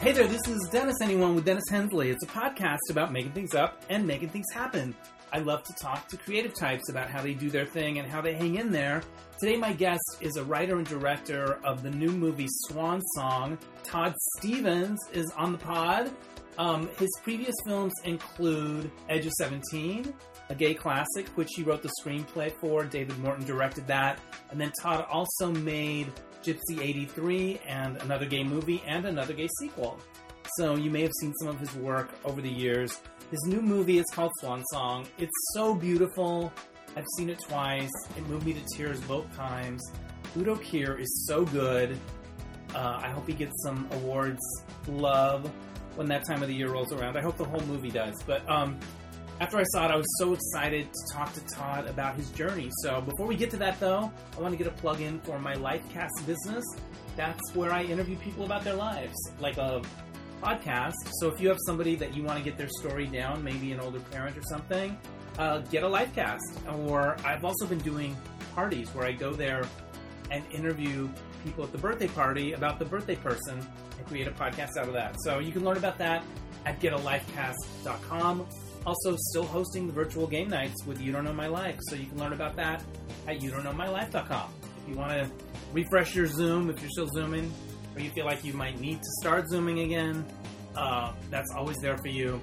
Hey there, this is Dennis Anyone with Dennis Hensley. It's a podcast about making things up and making things happen. I love to talk to creative types about how they do their thing and how they hang in there. Today, my guest is a writer and director of the new movie Swan Song. Todd Stephens is on the pod. Um, his previous films include Edge of 17, a gay classic, which he wrote the screenplay for. David Moreton directed that. And then Todd also made Gypsy 83 and another gay movie and another gay sequel. So you may have seen some of his work over the years. His new movie is called Swan Song. It's so beautiful. I've seen it twice. It moved me to tears both times. Udo Kier is so good. Uh, I hope he gets some awards love when that time of the year rolls around. I hope the whole movie does. But um, after I saw it, I was so excited to talk to Todd about his journey. So before we get to that, though, I want to get a plug in for my LifeCast business. That's where I interview people about their lives, like a podcast. So if you have somebody that you want to get their story down, maybe an older parent or something, uh, get a LifeCast. Or I've also been doing parties where I go there and interview people at the birthday party about the birthday person and create a podcast out of that. So you can learn about that at getalifecast.com. Also, still hosting the virtual game nights with You Don't Know My Life, so you can learn about that at youdon'tknowmylife.com. If you want to refresh your Zoom, if you're still Zooming, or you feel like you might need to start Zooming again, uh, that's always there for you.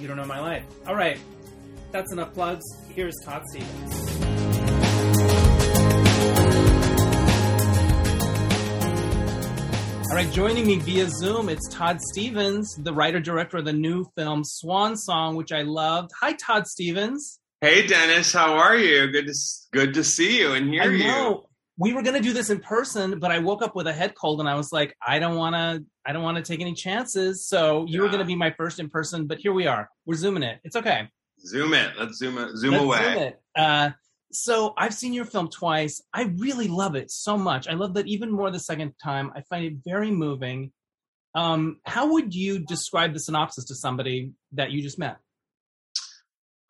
You Don't Know My Life. All right, that's enough plugs. Here's Todd Stephens. All right, joining me via Zoom, it's Todd Stephens, the writer director of the new film Swan Song, which I loved. Hi, Todd Stephens. Hey, Dennis, how are you? Good to good to see you and hear I you. we were going to do this in person, but I woke up with a head cold, and I was like, I don't want to, I don't want to take any chances. So you were going to be my first in person, but here we are. We're zooming it. It's okay. Zoom it. Let's zoom it. Zoom Let's away. zoom it. Uh, so I've seen your film twice. I really love it so much. I love that even more the second time. I find it very moving. Um, how would you describe the synopsis to somebody that you just met?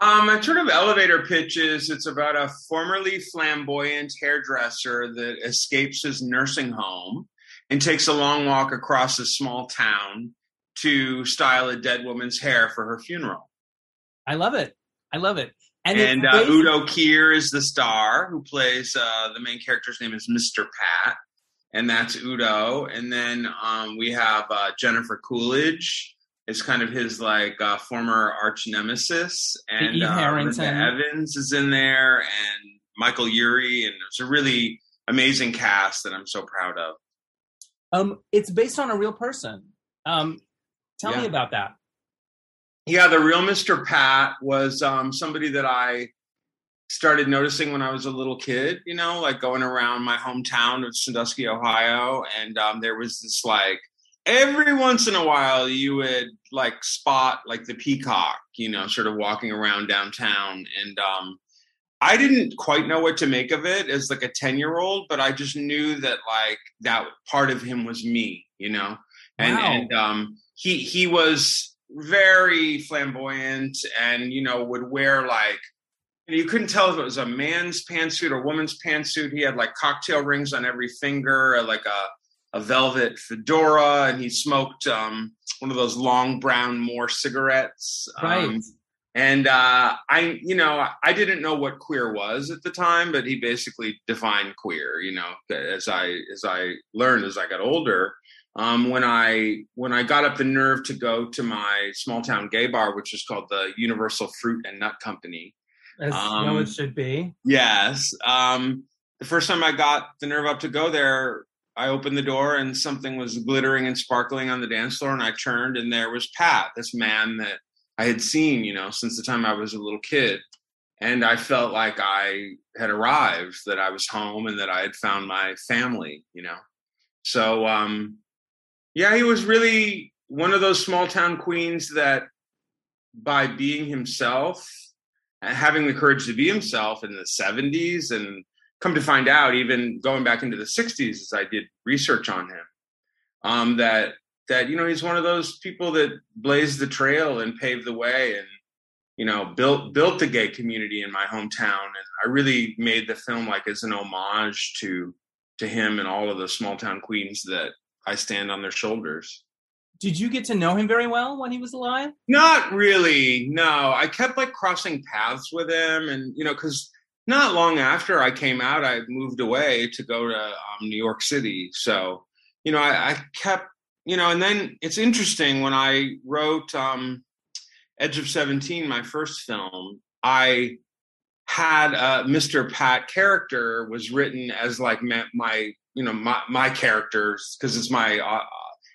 Um, a sort of elevator pitches. It's about a formerly flamboyant hairdresser that escapes his nursing home and takes a long walk across a small town to style a dead woman's hair for her funeral. I love it. I love it. And, And uh, Udo Kier is the star who plays uh, the main character's name is Mr. Pat, and that's Udo. And then um, we have uh, Jennifer Coolidge is kind of his like uh, former arch nemesis, and Eve uh, Evans is in there, and Michael Urie, and it's a really amazing cast that I'm so proud of. um, it's based on a real person. Um, tell me about that. Yeah, the real Mr. Pat was um, somebody that I started noticing when I was a little kid, you know, like going around my hometown of Sandusky, Ohio. And um, there was this like, every once in a while you would like spot like the peacock, you know, sort of walking around downtown. And um, I didn't quite know what to make of it as like a 10 year old, but I just knew that like that part of him was me, you know? And, Wow. and um, he, he was very flamboyant and, you know, would wear like, you couldn't tell if it was a man's pantsuit or woman's pantsuit. He had like cocktail rings on every finger, like a, a velvet fedora, and he smoked um, one of those long brown More cigarettes. Right. Um, and uh, I, you know, I didn't know what queer was at the time, but he basically defined queer. You know, as I as I learned as I got older. Um, when I when I got up the nerve to go to my small town gay bar, which is called the Universal Fruit and Nut Company. As Um, it should be. Yes. Um, the first time I got the nerve up to go there, I opened the door and something was glittering and sparkling on the dance floor, and I turned and there was Pat, this man that I had seen, you know, since the time I was a little kid. And I felt like I had arrived, that I was home and that I had found my family, you know. So um yeah, he was really one of those small town queens that by being himself and having the courage to be himself in the 70s and come to find out even going back into the 60s as i did research on him um, that that you know he's one of those people that blazed the trail and paved the way and you know built built the gay community in my hometown. And i really made the film like as an homage to to him and all of the small town queens that i stand on their shoulders did you get to know him very well when he was alive? Not really. No, I kept like crossing paths with him, and you know, because not long after I came out, I moved away to go to um, New York City. So, you know, I, I, kept, you know, and then it's interesting when I wrote um, Edge of Seventeen, my first film, I had a Mr. Pat character was written as like my, my you know my my characters because it's my uh,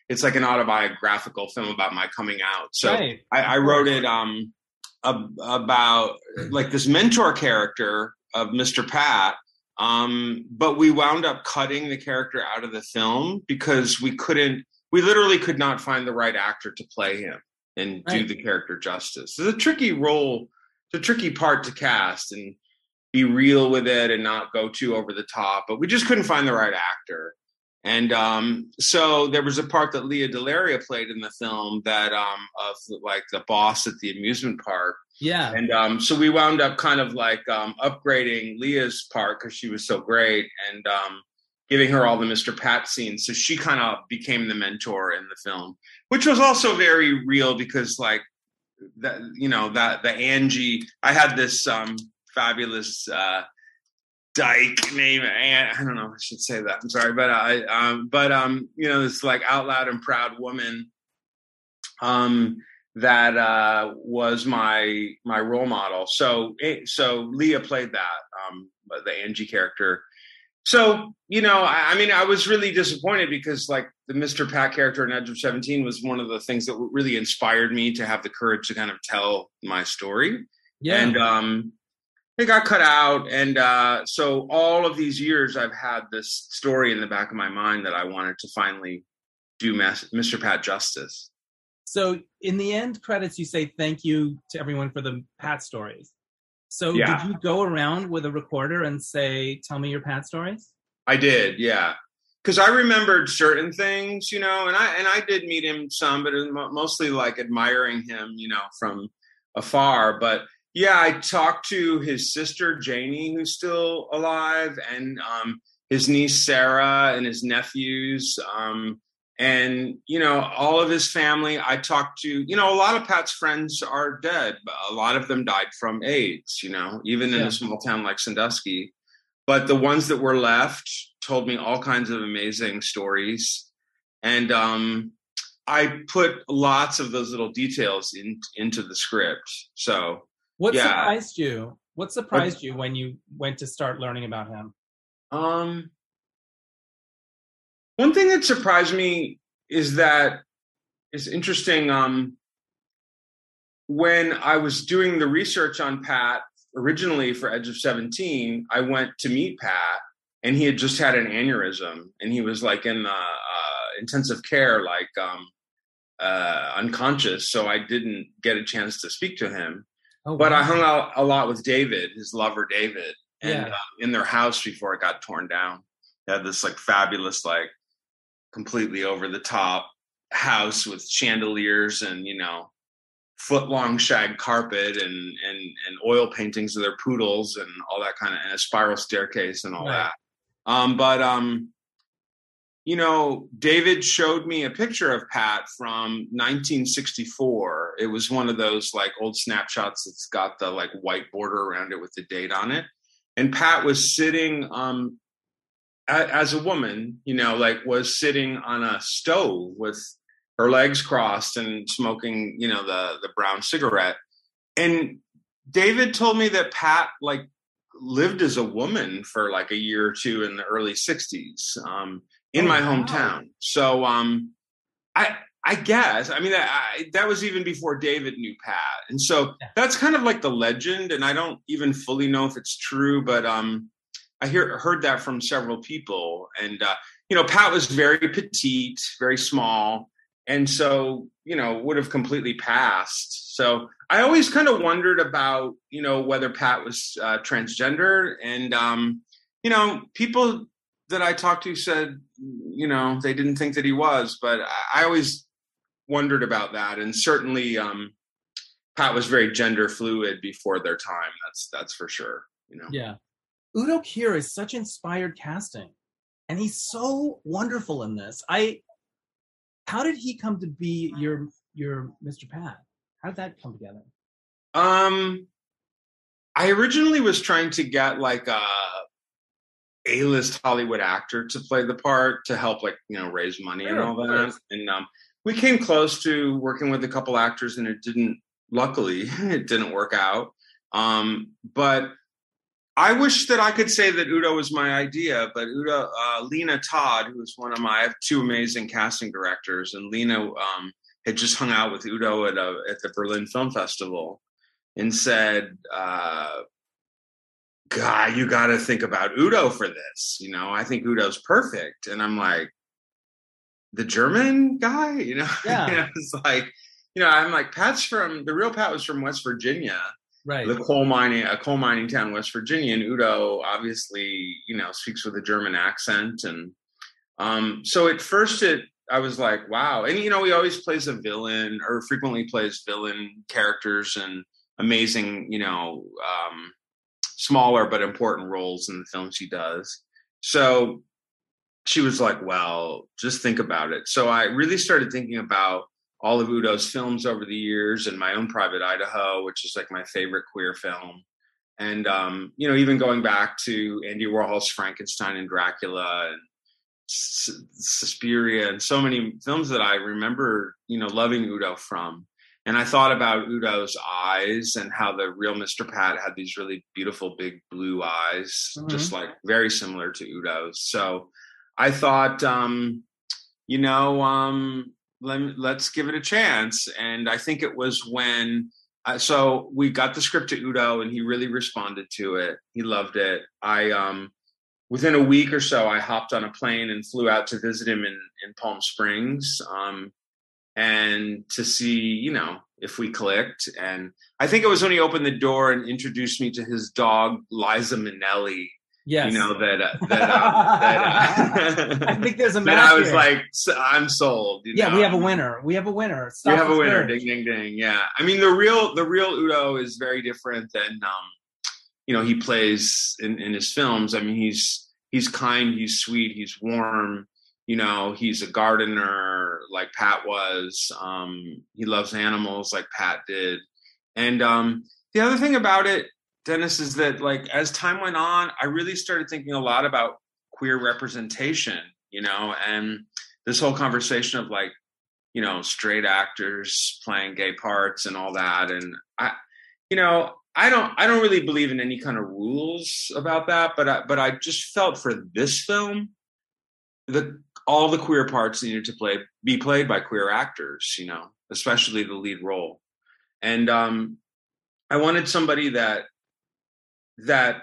it's like an autobiographical film about my coming out. So right. I, I, wrote it um about like this mentor character of Mr. Pat. Um, but we wound up cutting the character out of the film because we couldn't we literally could not find the right actor to play him and right. do the character justice. It's a tricky role, it's a tricky part to cast and be real with it and not go too over the top. But we just couldn't find the right actor. And um, so there was a part that Lea DeLaria played in the film that um, of like the boss at the amusement park. Yeah. And um, so we wound up kind of like um, upgrading Lea's part because she was so great and um, giving her all the Mr. Pat scenes. So she kind of became the mentor in the film, which was also very real because like that, you know, that the Angie, I had this um, fabulous uh, dyke name and I don't know I should say that. I'm sorry, but I um but um you know this like out loud and proud woman um that uh was my my role model. So eh, so Lea played that um the Angie character. So, you know, I, I mean I was really disappointed because like the Mr. Pat character in Edge of 17 was one of the things that really inspired me to have the courage to kind of tell my story. Yeah. And um it got cut out and uh, so all of these years i've had this story in the back of my mind that i wanted to finally do mr pat justice. So in the end credits you say thank you to everyone for the pat stories. So yeah. did you go around with a recorder and say tell me your pat stories i did yeah. Because i remembered certain things you know and i and i did meet him some but mostly like admiring him you know from afar but yeah, I talked to his sister Janie, who's still alive, and um, his niece Sarah, and his nephews, um, and you know all of his family. I talked to, you know, a lot of Pat's friends are dead. A lot of them died from AIDS. You know, even in yeah. a small town like Sandusky. But the ones that were left told me all kinds of amazing stories, and um, I put lots of those little details in, into the script. So what yeah. surprised you? What surprised what, you when you went to start learning about him? Um, one thing that surprised me is that it's interesting. Um, when I was doing the research on Pat originally for Edge of 17, I went to meet Pat and he had just had an aneurysm and he was like in uh, uh, intensive care, like um, uh, unconscious. So I didn't get a chance to speak to him. Oh, but wow. I hung out a lot with David, his lover David, and yeah. uh, in their house before it got torn down. They had this like fabulous, like completely over the top house with chandeliers and you know foot long shag carpet and and and oil paintings of their poodles and all that kind of and a spiral staircase and all right. that. Um, but um, you know, David showed me a picture of Pat from 1964. It was one of those like old snapshots that's got the like white border around it with the date on it. And Pat was sitting um a, as a woman, you know, like was sitting on a stove with her legs crossed and smoking, you know, the the brown cigarette. And David told me that Pat like lived as a woman for like a year or two in the early 60s. Um, in oh, my hometown. Wow. So um, I I guess I mean I, that was even before David knew Pat, and so that's kind of like the legend, and I don't even fully know if it's true, but um, I hear heard that from several people, and uh, you know Pat was very petite, very small, and so you know would have completely passed. So I always kind of wondered about you know whether Pat was uh, transgender, and um, you know people that I talked to said, you know, they didn't think that he was, but I, I always wondered about that. And certainly, um, Pat was very gender fluid before their time. That's that's for sure. You know. Yeah. Udo Kier is such inspired casting, and he's so wonderful in this. I How did he come to be your your Mr. Pat? How did that come together? Um, I originally was trying to get like a A-list Hollywood actor to play the part to help, like you know, raise money and all that. And um, we came close to working with a couple actors, and it didn't. Luckily, it didn't work out. Um, but I wish that I could say that Udo was my idea, but Udo, uh, Lina Todd, who is one of my, I have two amazing casting directors, and Lina um, had just hung out with Udo at a, at the Berlin Film Festival, and said, uh, "God, you got to think about Udo for this. You know, I think Udo's perfect." And I'm like, "The German guy, you know?" Yeah. it's like, you know, I'm like, Pat's from the real Pat was from West Virginia Right. the coal mining a coal mining town west virginia and udo obviously you know speaks with a german accent and um so at first it i was like wow and you know he always plays a villain or frequently plays villain characters and amazing you know um smaller but important roles in the films she does so she was like well just think about it so i really started thinking about all of Udo's films over the years and my own Private Idaho, which is like my favorite queer film. And, um, you know, even going back to Andy Warhol's Frankenstein and Dracula and Suspiria and so many films that I remember, you know, loving Udo from. And I thought about Udo's eyes and how the real Mr. Pat had these really beautiful big blue eyes, Mhm. just like very similar to Udo's. So I thought, um, you know, um, let, let's give it a chance. And I think it was when, uh, so we got the script to Udo and he really responded to it. He loved it. I, um, within a week or so, I hopped on a plane and flew out to visit him in, in Palm Springs. Um, and to see, you know, if we clicked. And I think it was when he opened the door and introduced me to his dog, Liza Minnelli, yes. you know, that, uh, that, um, that, uh, I think there's a match I was here. like, I'm sold. You yeah, know? we have a winner. We have a winner. We have a winner. search. Ding, ding, ding. Yeah. I mean, the real, the real Udo is very different than, um, you know, he plays in, in his films. I mean, he's, he's kind, he's sweet, he's warm. You know, he's a gardener like Pat was. Um, he loves animals like Pat did. And um, the other thing about it, Dennis, is that like as time went on, I really started thinking a lot about queer representation, you know, and this whole conversation of like, you know, straight actors playing gay parts and all that. And I, you know, I don't, I don't really believe in any kind of rules about that, but I, but I just felt for this film, the all the queer parts needed to play be played by queer actors, you know, especially the lead role. And um, I wanted somebody that that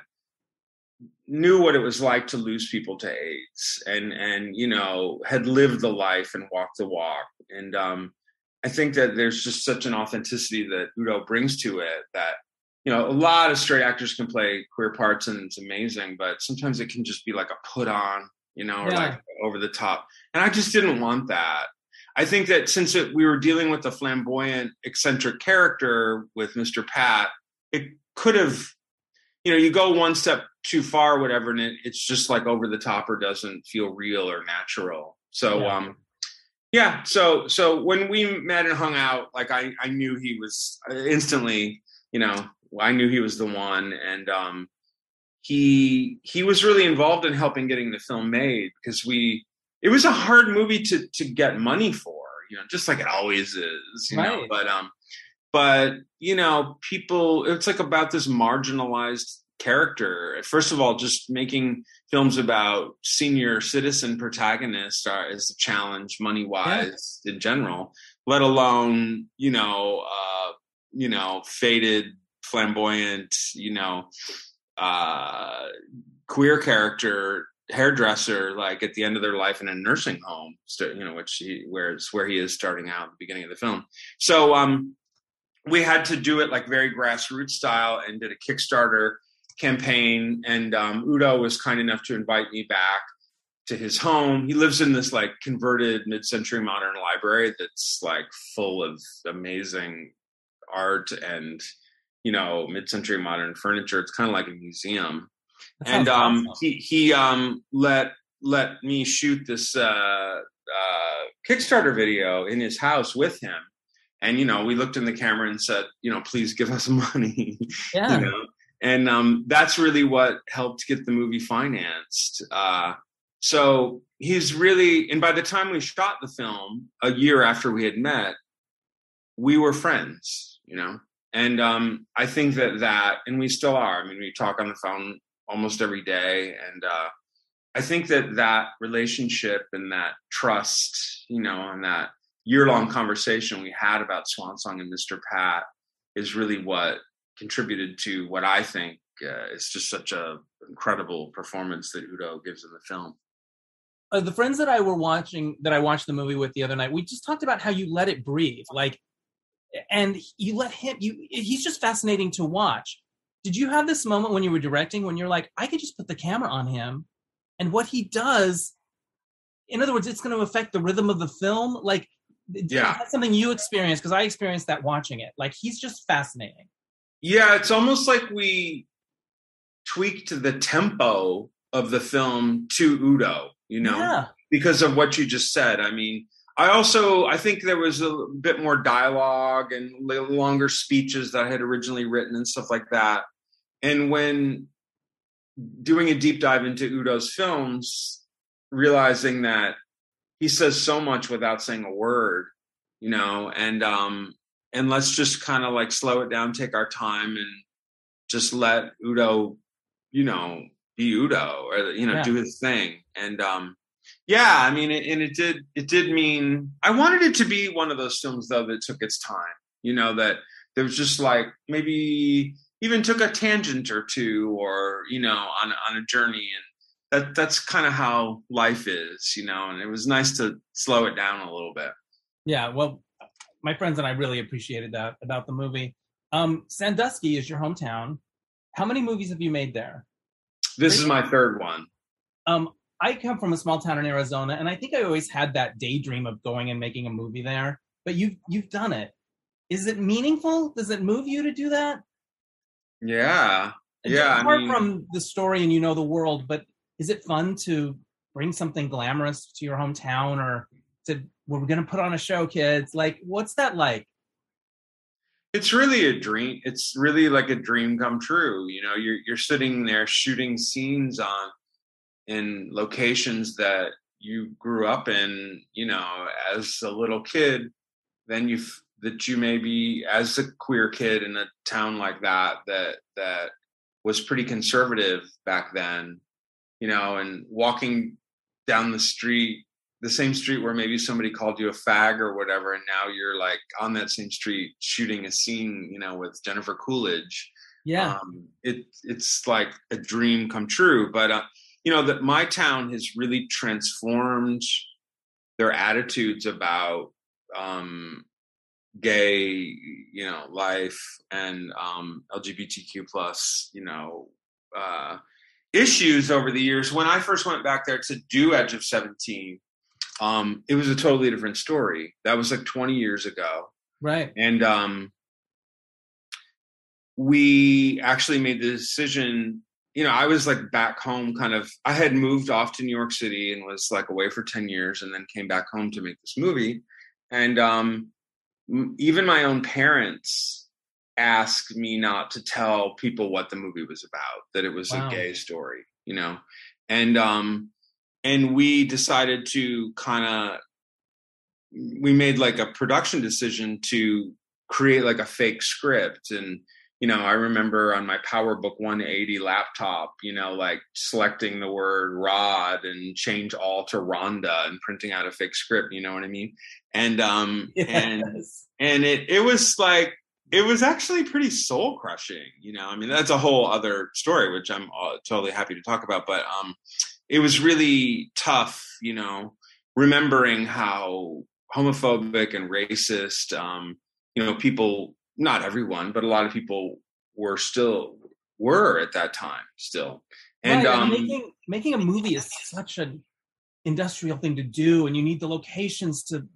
knew what it was like to lose people to AIDS and and you know had lived the life and walked the walk. And um, I think that there's just such an authenticity that Udo brings to it that you know a lot of straight actors can play queer parts and it's amazing, but sometimes it can just be like a put on, you know, or Yeah. like over the top. And I just didn't want that. I think that since it, we were dealing with a flamboyant, eccentric character with Mr. Pat, it could have, you know, you go one step too far, whatever, and it, it's just like over the top or doesn't feel real or natural. So, Yeah. um, yeah. So, so when we met and hung out, like I, I knew he was uh, instantly, you know, I knew he was the one, and um, he he was really involved in helping getting the film made because we it was a hard movie to to get money for you know just like it always is you know but um but you know people it's like about this marginalized character. First of all just making films about senior citizen protagonists are, is a challenge money wise in general let alone you know uh you know faded flamboyant you know uh queer character hairdresser like at the end of their life in a nursing home so, you know which he where it's where he is starting out at the beginning of the film. So um we had to do it like very grassroots style and did a kickstarter campaign. And um udo was kind enough to invite me back to his home. He lives in this like converted mid-century modern library that's like full of amazing art and you know mid-century modern furniture it's kind of like a museum That and um, awesome. he he um, let let me shoot this uh, uh, Kickstarter video in his house with him. And, you know, we looked in the camera and said, you know, please give us money. Yeah. you know? And um, that's really what helped get the movie financed. Uh, so he's really, and by the time we shot the film, a year after we had met, we were friends, you know? And um, I think that that, and we still are. I mean, we talk on the phone almost every day. And uh, I think that that relationship and that trust, you know, and that year long conversation we had about Swan Song and Mr. Pat is really what contributed to what I think uh, is just such a incredible performance that Udo gives in the film. Uh, the friends that I were watching that I watched the movie with the other night, we just talked about how you let it breathe, like, and you let him. You he's just fascinating to watch. Did you have this moment when you were directing when you're like, I could just put the camera on him, and what he does, in other words, it's going to affect the rhythm of the film, like. Yeah. That's something you experienced because I experienced that watching it. Like he's just fascinating. Yeah, it's almost like we tweaked the tempo of the film to Udo, you know, Yeah. because of what you just said. I mean, I also I think there was a bit more dialogue and longer speeches that I had originally written and stuff like that. And when doing a deep dive into Udo's films, realizing that he says so much without saying a word, you know, and um and let's just kind of like slow it down, take our time, and just let Udo, you know, be Udo or you know Yeah. do his thing. And um, yeah, I mean, it, and it did it did mean I wanted it to be one of those films though that took its time. You know that there was just like maybe even took a tangent or two, or you know, on on a journey and. That, that's kind of how life is, you know, and it was nice to slow it down a little bit. Yeah, well, my friends and I really appreciated that about the movie. Um, Sandusky is your hometown. How many movies have you made there? This is my third one. Um, I come from a small town in Arizona, and I think I always had that daydream of going and making a movie there. But you've you've done it. Is it meaningful? Does it move you to do that? Yeah. Yeah, I Apart mean- from the story and you know the world, but is it fun to bring something glamorous to your hometown or to we're going to put on a show, kids? Like, what's that like? It's really a dream. It's really like a dream come true. You know, you're you're sitting there shooting scenes on in locations that you grew up in, you know, as a little kid, then you that you maybe as a queer kid in a town like that that that was pretty conservative back then, you know, and walking down the street the same street where maybe somebody called you a fag or whatever, and now you're like on that same street shooting a scene, you know, with Jennifer Coolidge. Yeah. Um, it it's like a dream come true. But uh, you know that my town has really transformed their attitudes about um, gay, you know, life and um, LGBTQ plus, you know. Uh, issues over the years when i first went back there to do edge of 17 um, it was a totally different story. That was like 20 years ago. right. And um, we actually made the decision. You know, I was like back home, kind of. I had moved off to New York City and was like away for 10 years and then came back home to make this movie. And um, m- even my own parents asked me not to tell people what the movie was about, that it was Wow. a gay story, you know? And, um, and we decided to kind of we made like a production decision to create like a fake script and you know i remember on my powerbook 180 laptop you know like selecting the word rod and change all to rhonda and printing out a fake script you know what i mean and um and Yes. and it it was like it was actually pretty soul crushing you know i mean that's a whole other story which i'm uh, totally happy to talk about but um it was really tough you know remembering how homophobic and racist um you know people not everyone but a lot of people were still were at that time still and Right, um making making a movie is such an industrial thing to do, and you need the locations to.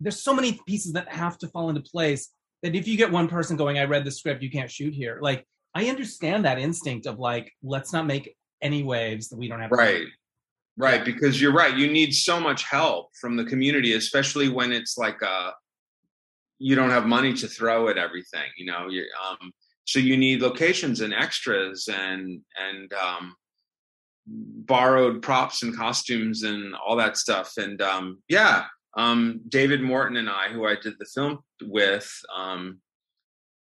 There's so many pieces that have to fall into place that if you get one person going, "I read the script, you can't shoot here," like I understand that instinct of like, let's not make any waves that we don't have. right right because you're right you need so much help from the community especially when it's like uh you don't have money to throw at everything you know you um so you need locations and extras and and um borrowed props and costumes and all that stuff and um yeah um david moreton and i who i did the film with um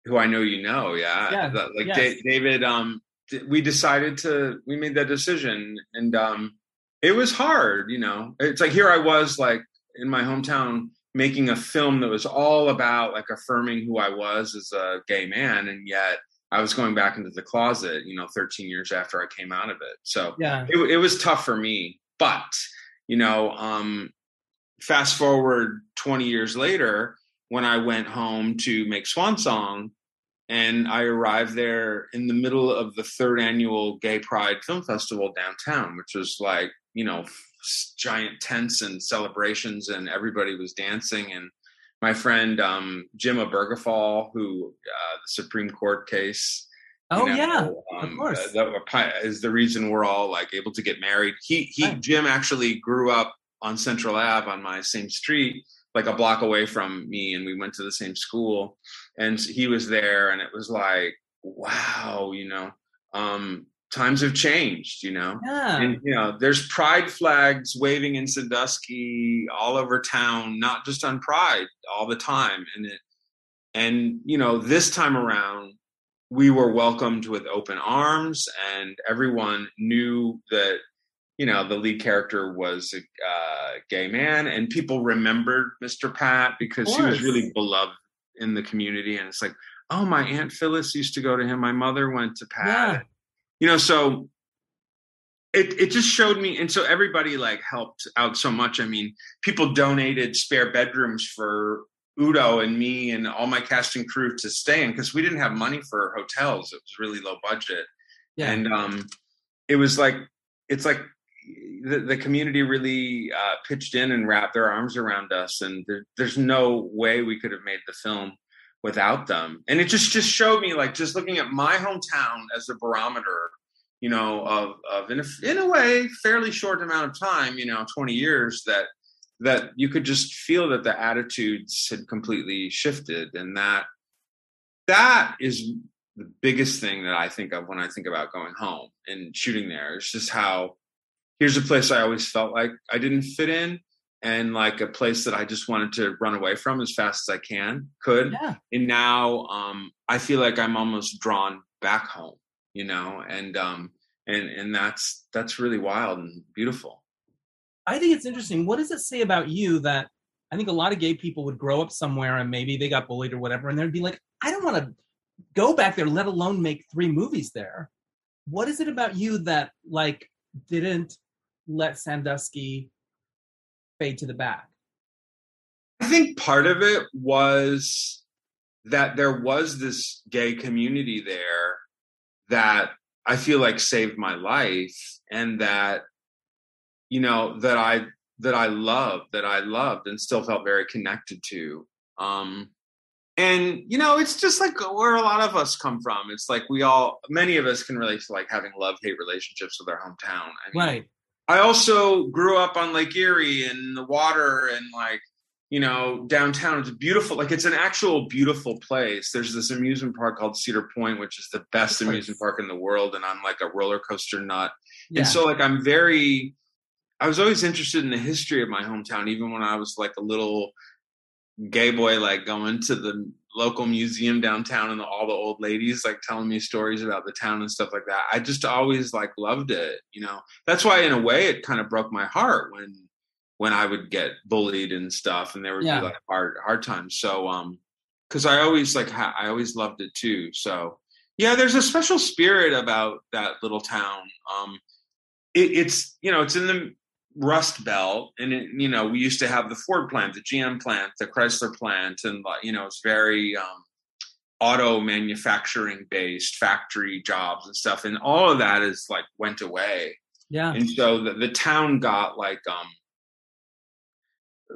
who i know you know yeah, Yeah, like yes. Da- david um d- we decided to we made that decision and um it was hard you know it's like here i was like in my hometown making a film that was all about like affirming who i was as a gay man and yet i was going back into the closet you know 13 years after i came out of it so Yeah. it, it was tough for me but you know um fast forward 20 years later when i went home to make swan song and i arrived there in the middle of the third annual gay pride film festival downtown which was like you know giant tents and celebrations and everybody was dancing and my friend um jim Obergefell, who uh the supreme court case Oh you know, yeah. um, course. uh, that is the reason we're all like able to get married. He he Right. Jim actually grew up on Central Ave on my same street, like a block away from me, and we went to the same school. And he was there, and it was like, wow, you know, um, times have changed, you know. Yeah. And you know, there's pride flags waving in Sandusky all over town, not just on Pride, all the time. And it, and you know, this time around, we were welcomed with open arms, and everyone knew that you know the lead character was a uh, gay man, and people remembered Mr. Pat because he was really beloved in the community. And it's like, oh, my aunt Phyllis used to go to him. My mother went to Pat Yeah. You know so it it just showed me and so everybody like helped out so much. I mean people donated spare bedrooms for udo and me and all my cast and crew to stay in because we didn't have money for hotels. It was really low budget. Yeah. and um it was like it's like the, the community really uh, pitched in and wrapped their arms around us and there, there's no way we could have made the film without them. And it just just showed me like just looking at my hometown as a barometer you know of of in a, in a way fairly short amount of time you know 20 years that that you could just feel that the attitudes had completely shifted. And that that is the biggest thing that i think of when i think about going home and shooting there. It's just how here's a place i always felt like i didn't fit in and like a place that i just wanted to run away from as fast as i can could yeah. and now um i feel like i'm almost drawn back home you know and um and and that's that's really wild and beautiful I think it's interesting. What does it say about you that I think a lot of gay people would grow up somewhere and maybe they got bullied or whatever, and they'd be like, I don't want to go back there, let alone make three movies there. What is it about you that like didn't let Sandusky fade to the back? i think part of it was that there was this gay community there that i feel like saved my life and that you know that i that i loved that i loved and still felt very connected to um and you know it's just like where a lot of us come from it's like we all many of us can relate to like having love hate relationships with our hometown I mean, Right. I also grew up on Lake Erie and the water and like, you know, downtown. It's beautiful. Like it's an actual beautiful place. There's this amusement park called Cedar Point, which is the best amusement park in the world. And I'm like a roller coaster nut. Yeah. And so like I'm very I was always interested in the history of my hometown, even when I was like a little gay boy, like going to the local museum downtown and all the old ladies like telling me stories about the town and stuff like that. I just always like loved it, you know. That's why in a way it kind of broke my heart when when I would get bullied and stuff and there would Yeah. be like hard hard times. So um cuz I always like ha- I always loved it too. So yeah, there's a special spirit about that little town. Um it, it's you know, it's in the Rust Belt, and it, you know we used to have the Ford plant, the GM plant, the Chrysler plant, and like, you know it's very um, auto manufacturing based, factory jobs and stuff, and all of that is like went away, yeah. and so the, the town got like um,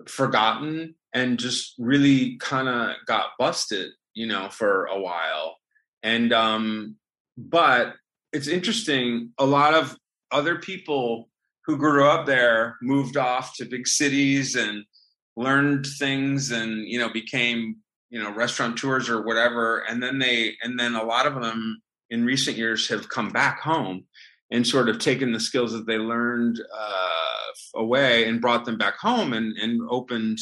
forgotten and just really kind of got busted, you know, for a while, and um, but it's interesting. A lot of other people who grew up there moved off to big cities and learned things and you know became you know restaurateurs or whatever. And then they and then a lot of them in recent years have come back home and sort of taken the skills that they learned uh, away and brought them back home and and opened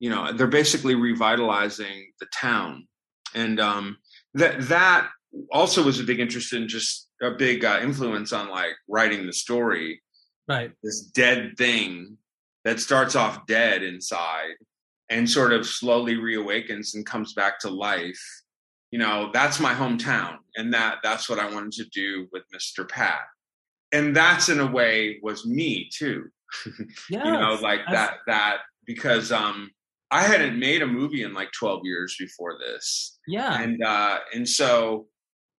you know they're basically revitalizing the town. And um that that also was a big interest in just a big uh, influence on like writing the story right. this dead thing that starts off dead inside and sort of slowly reawakens and comes back to life you know that's my hometown and that that's what i wanted to do with mr pat. And that's in a way was me too. Yes, you know like that that because um i hadn't made a movie in like 12 years before this. Yeah. And uh and so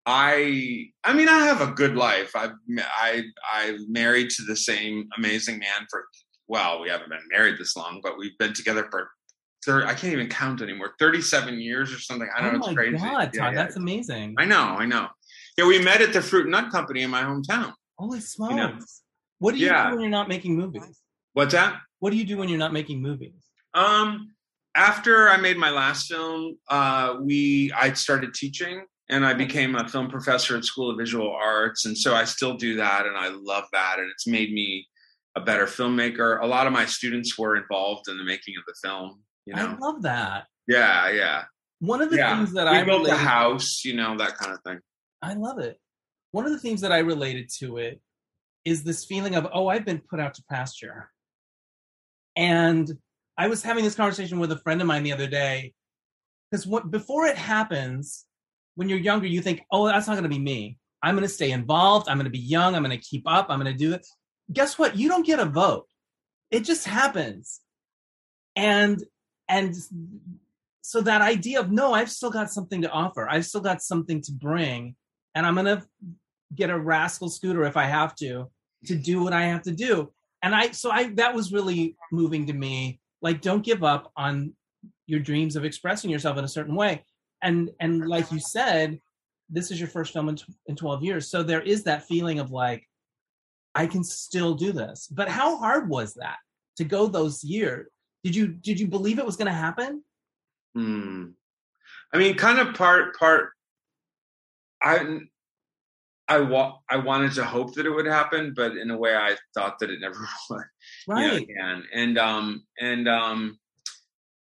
I I mean I have a good life. I've I I married to the same amazing man for well, we haven't been married this long, but we've been together for 30, I can't even count anymore. 37 years or something. I don't oh know. It's my crazy. God, Yeah, Todd, yeah. that's amazing. I know, I know. Yeah, we met at the Fruit and Nut Company in my hometown. Holy smokes. know. What do you Yeah. do when you're not making movies? What's that? What do you do when you're not making movies? Um, after I made my last film, uh, we I started teaching and I became a film professor at School of Visual Arts, and so I still do that, and I love that, and it's made me a better filmmaker. A lot of my students were involved in the making of the film. You know, I love that. yeah, yeah, One of the yeah. things that we I built a related, house, you know, that kind of thing. I love it. One of the things that I related to it is this feeling of, oh, I've been put out to pasture. And I was having this conversation with a friend of mine the other day because what before it happens, when you're younger, you think, oh, that's not going to be me. I'm going to stay involved. I'm going to be young. I'm going to keep up. I'm going to do it. Guess what? You don't get a vote. It just happens. And and so that idea of no, I've still got something to offer. I've still got something to bring, and I'm going to get a rascal scooter if I have to to do what I have to do. And I so I that was really moving to me. Like, don't give up on your dreams of expressing yourself in a certain way. And and like you said, this is your first film in, in 12 years, so there is that feeling of like, I can still do this. But how hard was that to go those years? Did you did you believe it was going to happen? Hmm. I mean, kind of part part. I I wa- I wanted to hope that it would happen, but in a way, I thought that it never would. you know, Right. again. And um and um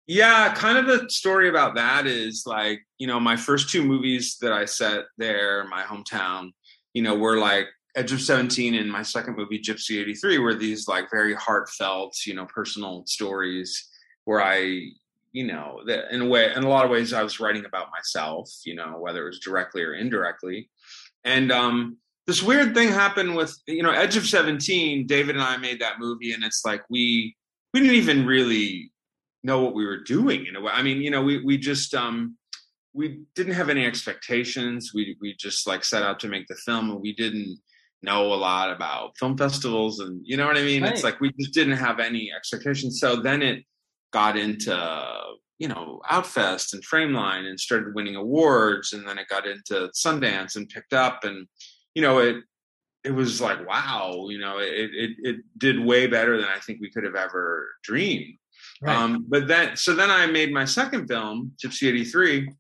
yeah, kind of the story about that is like, you know, my first two movies that I set there, my hometown, you know, were like Edge of 17 and my second movie, Gypsy 83, were these like very heartfelt, you know, personal stories where I, you know, that in a way, in a lot of ways, I was writing about myself, you know, whether it was directly or indirectly. And um this weird thing happened with you know edge of 17 david and i made that movie and it's like we we didn't even really know what we were doing in a way. I mean you know we we just um we didn't have any expectations. We we just like set out to make the film and we didn't know a lot about film festivals and you know what i mean? It's like we just didn't have any expectations. So then it got into you know outfest and frameline and started winning awards and then it got into sundance and picked up and you know it it was like wow you know it it, it did way better than i think we could have ever dreamed Right. um, but then, so then I made my second film, Gypsy '83,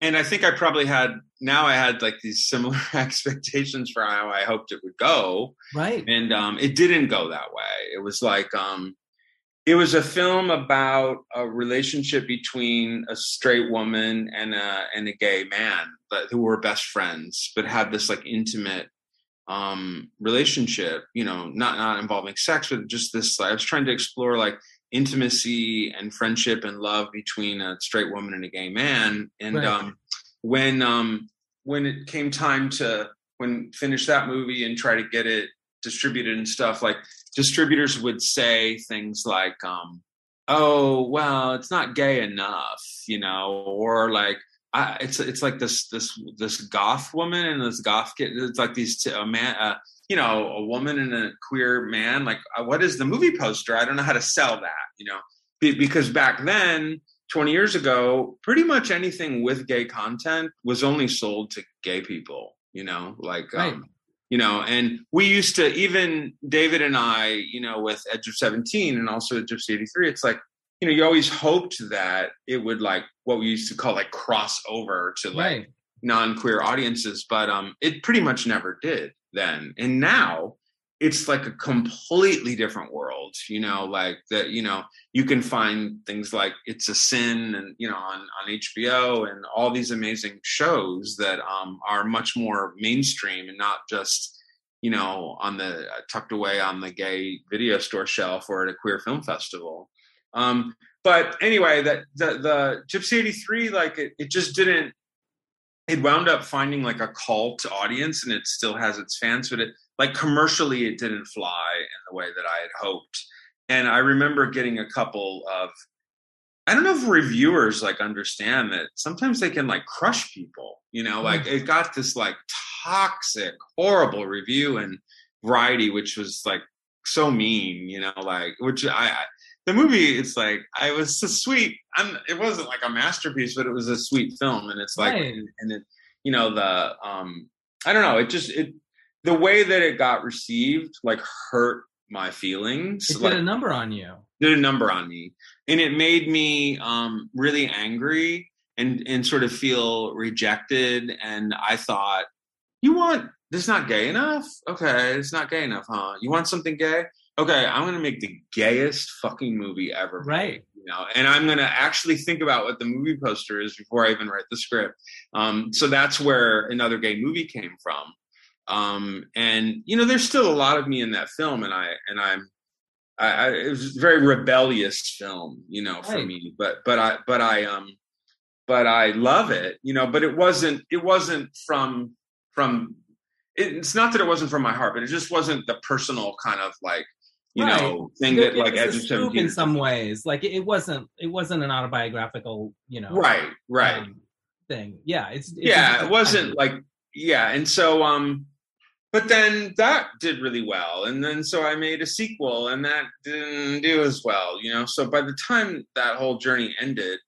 and I think I probably had now I had like these similar expectations for how I hoped it would go, right. and um, it didn't go that way. It was like um, it was a film about a relationship between a straight woman and a and a gay man, but who were best friends, but had this like intimate um relationship you know not not involving sex but just this i was trying to explore like intimacy and friendship and love between a straight woman and a gay man and Right. um when um when it came time to when finish that movie and try to get it distributed and stuff like distributors would say things like um oh well it's not gay enough you know or like I, it's it's like this this this goth woman and this goth kid. It's like these two, a man, uh, you know, a woman and a queer man. Like, uh, what is the movie poster? I don't know how to sell that. You know, Be, because back then, twenty years ago, pretty much anything with gay content was only sold to gay people. You know, like Right. um, you know and we used to even david and i you know with edge of 17 and also gypsy 83 it's like you know you always hoped that it would like what we used to call like cross over to like Right. non-queer audiences but um it pretty much never did then and now it's like a completely different world you know like that you know you can find things like it's a sin and you know on on hbo and all these amazing shows that um are much more mainstream and not just you know on the uh, tucked away on the gay video store shelf or at a queer film festival um but anyway that the the gypsy 83 like it, it just didn't it wound up finding like a cult audience and it still has its fans but it like commercially it didn't fly in the way that i had hoped. And i remember getting a couple of i don't know if reviewers like understand that sometimes they can like crush people you know like it got this like toxic horrible review and variety which was like so mean you know like which i, I the movie it's like i was so sweet i'm it wasn't like a masterpiece but it was a sweet film and it's like Right. and, and it you know the um i don't know it just it the way that it got received like hurt my feelings It like did a number on you. did a number on me and it made me um really angry and and sort of feel rejected and i thought you want this not gay enough okay it's not gay enough huh you want something gay okay i'm gonna make the gayest fucking movie ever Right. you know and i'm gonna actually think about what the movie poster is before i even write the script um so that's where another gay movie came from um and you know there's still a lot of me in that film and i and i'm I, I it was a very rebellious film, you know, for Right. me. But but I but I um but I love it, you know. But it wasn't it wasn't from from it's not that it wasn't from my heart, but it just wasn't the personal kind of like you Right. know thing that like was a scoop in some ways. Like it, it wasn't. It wasn't an autobiographical, you know. right, right. um, thing. Yeah. It's, it's yeah, it wasn't like yeah, and so um but then that did really well and then so I made a sequel and that didn't do as well, you know. So by the time that whole journey ended,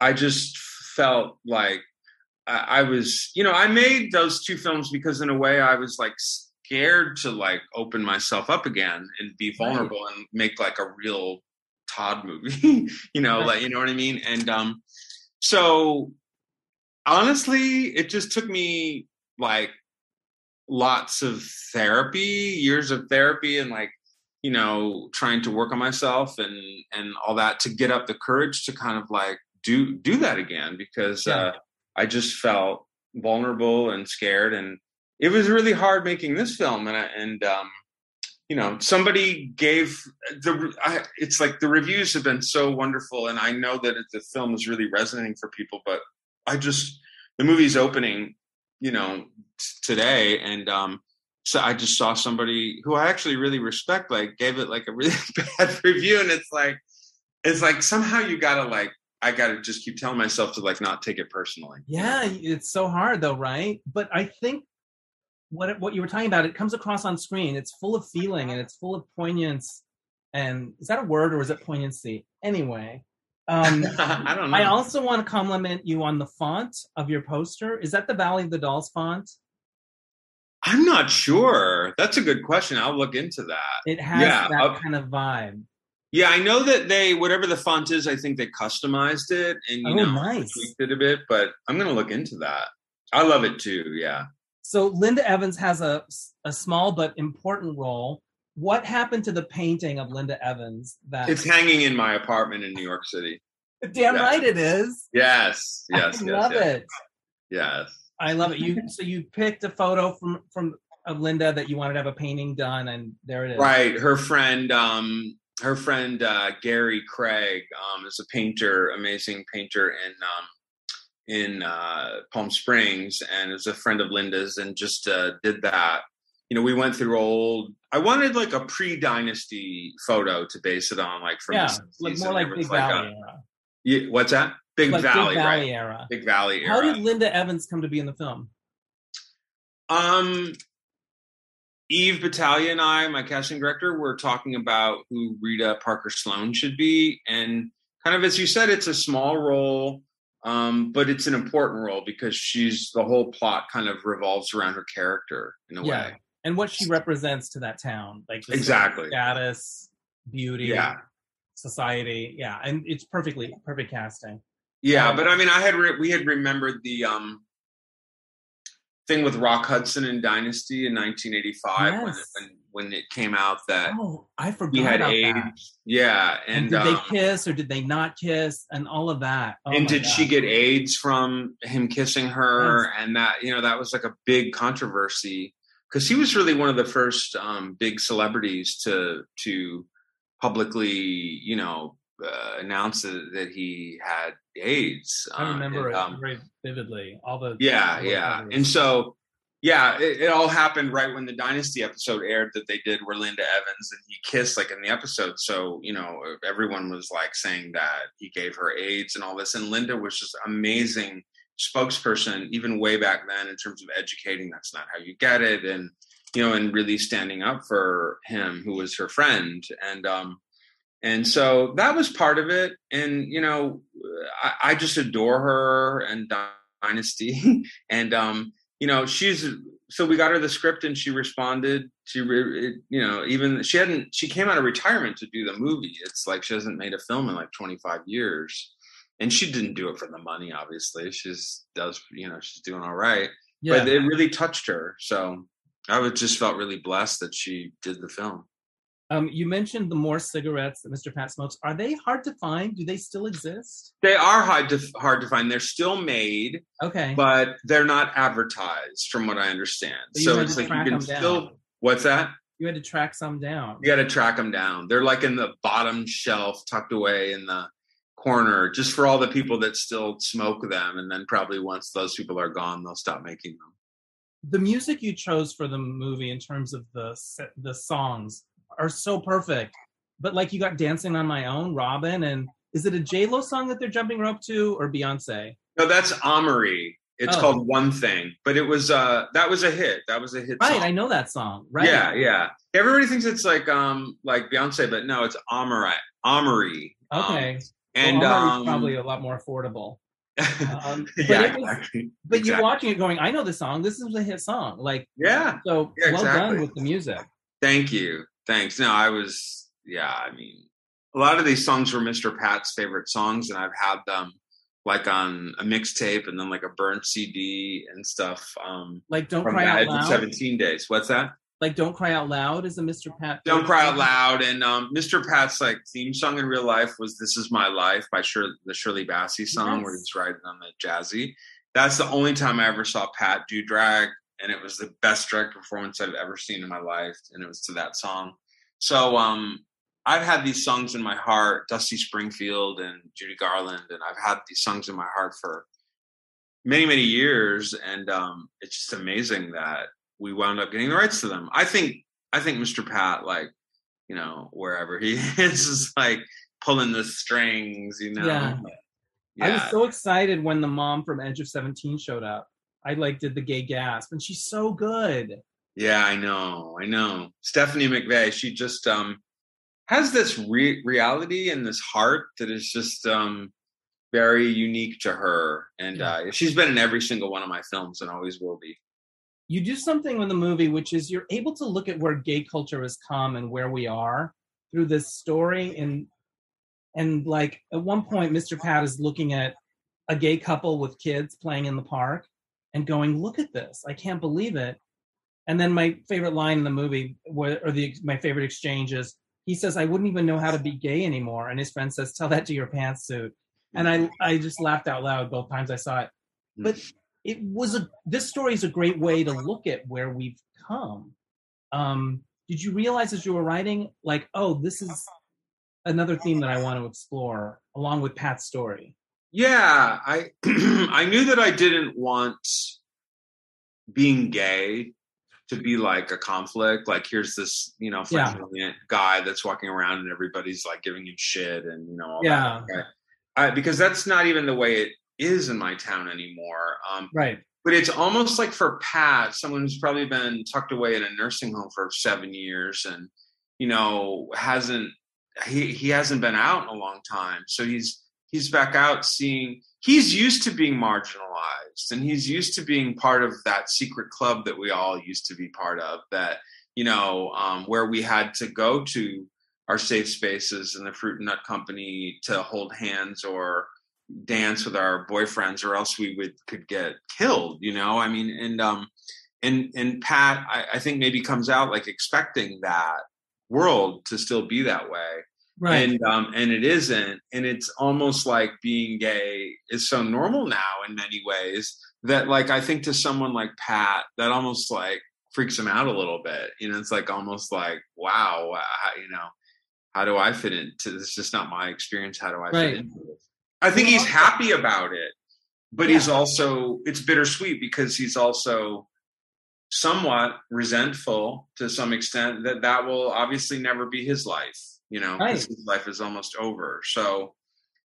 I just felt like I, I was, you know, I made those two films because in a way I was like scared to like open myself up again and be vulnerable and make like a real Todd movie, you know, Right. like you know what I mean? And um so honestly, it just took me like lots of therapy, years of therapy and like you know trying to work on myself and and all that to get up the courage to kind of like do do that again because Yeah. uh I just felt vulnerable and scared and it was really hard making this film and I, and um you know somebody gave the I, it's like the reviews have been so wonderful and i know that it, the film is really resonating for people but i just the movie's opening you know today and um so i just saw somebody who i actually really respect like gave it like a really bad review and it's like it's like somehow you gotta like i gotta just keep telling myself to like not take it personally Yeah, it's so hard though, right? But I think what what you were talking about, it comes across on screen. It's full of feeling and it's full of poignance. And is that a word or is it poignancy? Anyway, um, i don't know I also want to compliment you on the font of your poster. Is that the Valley of the Dolls font? i'm not sure that's a good question i'll look into that It has Yeah, that uh, kind of vibe. Yeah, I know that they whatever the font is, I think they customized it and you Oh, know nice. tweaked it a bit. But I'm gonna look into that. I love it too. Yeah. So Linda Evans has a a small but important role. What happened to the painting of Linda Evans? That It's hanging in my apartment in New York City. damn yeah. right it is. Yes, yes, I yes, love yes, it. yes. I love it. You so you picked a photo from from of Linda that you wanted to have a painting done, and there it is. Right. Her friend, um, her friend uh, Gary Craig, um, is a painter, amazing painter in um, in uh, Palm Springs, and is a friend of Linda's, and just uh, did that. You know, we went through old. I wanted like a pre-dynasty photo to base it on, like from Yeah, like more like Big like Valley a- era. Yeah, what's that? Big Like Valley, Big Valley right? era. Big Valley era. How did Linda Evans come to be in the film? Um, Eve Battaglia and I, my casting director, were talking about who Rita Parker Sloan should be, and kind of as you said, it's a small role, um, but it's an important role because she's the whole plot kind of revolves around her character in a Yeah. way. and what she represents to that town, like Exactly. status, beauty, Yeah. society. Yeah, and it's perfectly perfect casting. Yeah, Um, but I mean, I had re- we had remembered the um thing with Rock Hudson and Dynasty in 1985 when, Yes. when when it came out that Oh, I forgot he had about AIDS. that. Yeah, And, and, did um, they kiss or did they not kiss and all of that? Oh and did she get AIDS from him kissing her? Yes. And that you know that was like a big controversy because he was really one of the first um, big celebrities to to publicly you know uh, announce that, he had AIDS. I Uh, remember and, it um, very vividly. All the Yeah, yeah. And so, yeah, it, it all happened right when the Dynasty episode aired that they did where Linda Evans and he kissed like in the episode. So, you know, everyone was like saying that he gave her AIDS and all this. And Linda was just amazing spokesperson, even way back then, in terms of educating that's not how you get it. And, you know, and really standing up for him who was her friend. And, um, and so that was part of it. And, you know, I, I just adore her and Dynasty. and, um, you know, she's, so we got her the script and she responded. She, re, you know, even she hadn't, she came out of retirement to do the movie. It's like she hasn't made a film in like 25 years. And she didn't do it for the money, obviously. She's does, you know, she's doing all right. yeah. But it really touched her. So I just felt really blessed that she did the film. Um, you mentioned the more cigarettes that Mr. Pat smokes. Are they hard to find? Do they still exist? They are hard to hard to find. They're still made, Okay. but they're not advertised, from what I understand. So So it's like you can can 'em down. still. What's that? you had to track some down. You got to track them down. They're like in the bottom shelf, tucked away in the corner, just for all the people that still smoke them. And then probably once those people are gone, they'll stop making them. The music you chose for the movie, in terms of the the songs, are so perfect. But like you got "Dancing on My Own," Robyn, and is it a J Lo song that they're jumping rope to, or Beyonce? No, that's Amerie. It's Oh. called One Thing, but it was uh that was a hit. That was a hit. Right, song. I know that song. Right. Yeah, yeah. Everybody thinks it's like um like Beyonce, but no, it's Amerie. Amerie. Um, Okay. and well, um, probably a lot more affordable. Um, but yeah, was- exactly. But Exactly. you're watching it, going, "I know this song. This is a hit song." Like, Yeah. so Yeah, well exactly. done with the music. Thank you. Thanks. No, I was. Yeah, I mean, a lot of these songs were Mr. Pat's favorite songs, and I've had them like on a mixtape and then like a burnt CD and stuff. Um, Like, don't cry out loud. Seventeen Days. What's that? Like, don't cry out loud is a Mr. Pat. Don't Cry Out Loud. And um, Mr. Pat's like theme song in real life was "This Is My Life" by Shir- the Shirley Bassey song, where he's riding on the jazzy. That's the only time I ever saw Pat do drag, and it was the best drag performance I've ever seen in my life, and it was to that song. So um, I've had these songs in my heart, Dusty Springfield and Judy Garland, and I've had these songs in my heart for many, many years, and um, it's just amazing that we wound up getting the rights to them. I think I think Mr. Pat, like, you know, wherever he is, is like pulling the strings, you know. Yeah. I was so excited when the mom from Edge of Seventeen showed up. I like did the gay gasp, and she's so good. Yeah, I know, I know. Stephanie McVay, she just um has this re- reality and this heart that is just um very unique to her, and uh, she's been in every single one of my films and always will be. You do something with the movie, which is you're able to look at where gay culture has come and where we are through this story, and and like at one point, Mr. Pat is looking at a gay couple with kids playing in the park and going, "Look at this! I can't believe it." And then my favorite line in the movie, or the my favorite exchange is, he says, "I wouldn't even know how to be gay anymore," and his friend says, "Tell that to your pantsuit." And I I just laughed out loud both times I saw it. But it was a this story is a great way to look at where we've come. Um, did you realize as you were writing, like, oh, this is another theme that I want to explore along with Pat's story? Yeah, I I knew that I didn't want being gay to be like a conflict. Like here's this, you know, Yeah. flamboyant guy that's walking around and everybody's like giving him shit and you know all Yeah. that. I, because that's not even the way it is in my town anymore. Um, Right. but it's almost like for Pat, someone who's probably been tucked away in a nursing home for seven years and you know hasn't he he hasn't been out in a long time, so he's he's back out seeing. He's used to being marginalized. and he's used to being part of that secret club that we all used to be part of that you know um, where we had to go to our safe spaces in the fruit and nut company to hold hands or dance with our boyfriends or else we would could get killed you know i mean and um and and pat I, I think maybe comes out like expecting that world to still be that way Right. and um and it isn't and it's almost like being gay is so normal now in many ways that like i think to someone like pat that almost like freaks him out a little bit you know it's like almost like wow how, you know how do i fit into this? Is just not my experience. How do i Right. fit into this? I think he's happy about it but he's also it's bittersweet because he's also somewhat resentful to some extent that that will obviously never be his life you know, Right. his life is almost over so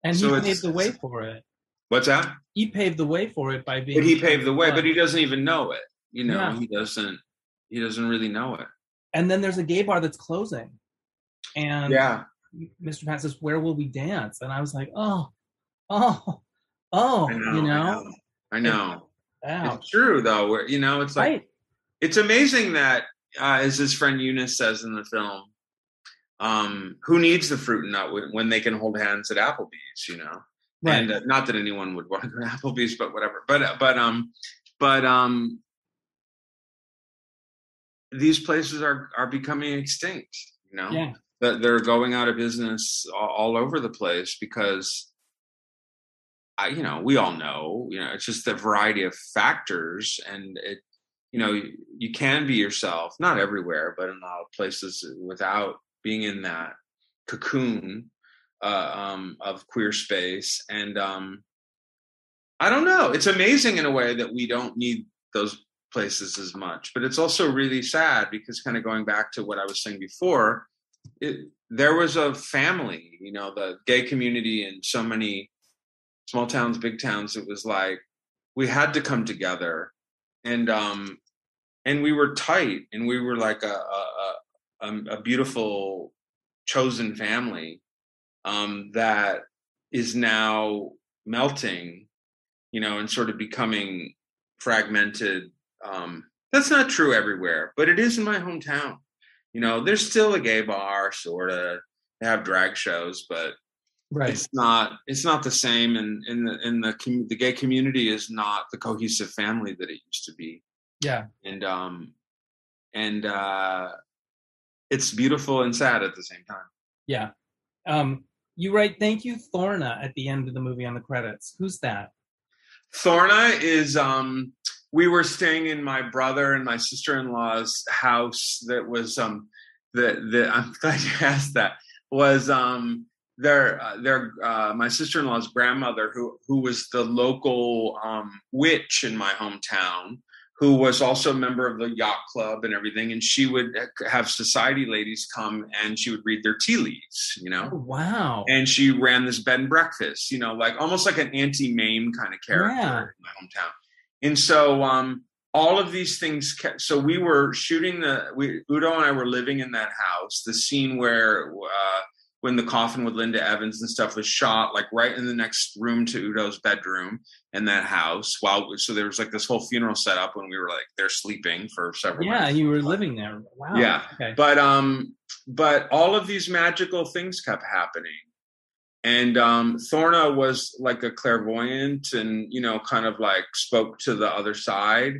and so he paved the way for it. what's that He paved the way for it by being. but he paved the way but he doesn't even know it you know Yeah. he doesn't he doesn't really know it And then there's a gay bar that's closing, and yeah Mr. Pat says, "Where will we dance?" And I was like, "Oh, oh, oh," know, you I know. know. I know. It's true though. Where you know, it's like right. it's amazing that, uh, as his friend Eunice says in the film, um, who needs the fruit and nut when, when they can hold hands at Applebee's? You know, Right. and uh, not that anyone would want to go to Applebee's, but whatever. But uh, but um, but um, these places are are becoming extinct. You know, yeah. that they're going out of business all, all over the place because I, you know, we all know, you know, it's just a variety of factors, and it, you know, you, you can be yourself, not everywhere, but in a lot of places without being in that cocoon uh, um, of queer space, and um, I don't know. It's amazing in a way that we don't need those places as much, but it's also really sad because kind of going back to what I was saying before, it, there was a family, you know, the gay community in so many small towns, big towns. It was like we had to come together, and um, and we were tight, and we were like a a, a, a beautiful chosen family um, that is now melting, you know, and sort of becoming fragmented. Um, that's not true everywhere, but it is in my hometown. You know, there's still a gay bar, sort of. They have drag shows, but Right. it's not it's not the same and in the in the com- the gay community is not the cohesive family that it used to be Yeah. and um and uh it's beautiful and sad at the same time Yeah. Um, you write, "Thank you, Thorna," at the end of the movie on the credits. Who's that? Thorna is um we were staying in my brother and my sister-in-law's house that was um the the I'm glad you asked that was um their uh, their uh, my sister-in-law's grandmother who who was the local um witch in my hometown who was also a member of the yacht club and everything and she would have society ladies come and she would read their tea leaves you know Oh, wow. and she ran this bed and breakfast, you know, like almost like an Auntie Mame kind of character Yeah. in my hometown. And so um, all of these things. Kept, so we were shooting the. We Udo and I were living in that house. The scene where uh, when the coffin with Linda Evans and stuff was shot, like right in the next room to Udo's bedroom in that house. While so there was like this whole funeral set up when we were like there sleeping for several. Yeah, nights. you were living there. Wow. Yeah. Okay. but um but all of these magical things kept happening and um thorna was like a clairvoyant and you know kind of like spoke to the other side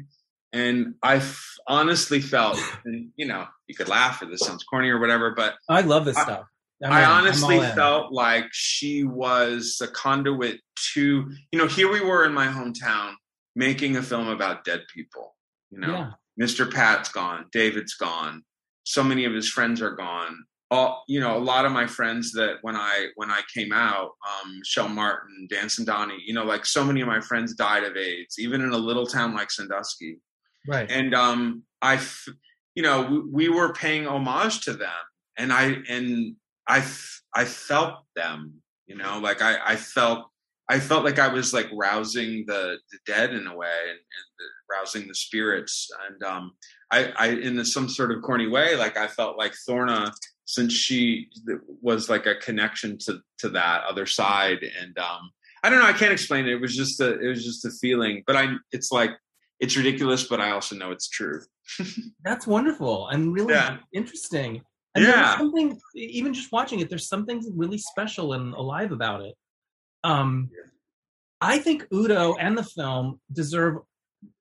and i f- honestly felt and you know you could laugh or this sounds corny or whatever but I love this I- stuff. I'm I in. Honestly felt like she was a conduit to, you know, here we were in my hometown making a film about dead people. You know, Yeah. Mr. Pat's gone, David's gone, so many of his friends are gone. All you know, a lot of my friends that when I when I came out, um, Michelle Martin, Dan Sandani, you know, like so many of my friends died of AIDS, even in a little town like Sandusky Right. and um i f- you know we, we were paying homage to them and i and i f- i felt them you know like i i felt i felt like i was like rousing the the dead in a way and, and the, rousing the spirits and um i i in some sort of corny way like i felt like thorna since she was like a connection to to that other side and um I don't know. I can't explain it. It was just a, it was just a feeling. But I, it's like it's ridiculous, but I also know it's true. That's wonderful and really Yeah. interesting. And there's Yeah. something even just watching it, there's something really special and alive about it. Um, I think Udo and the film deserve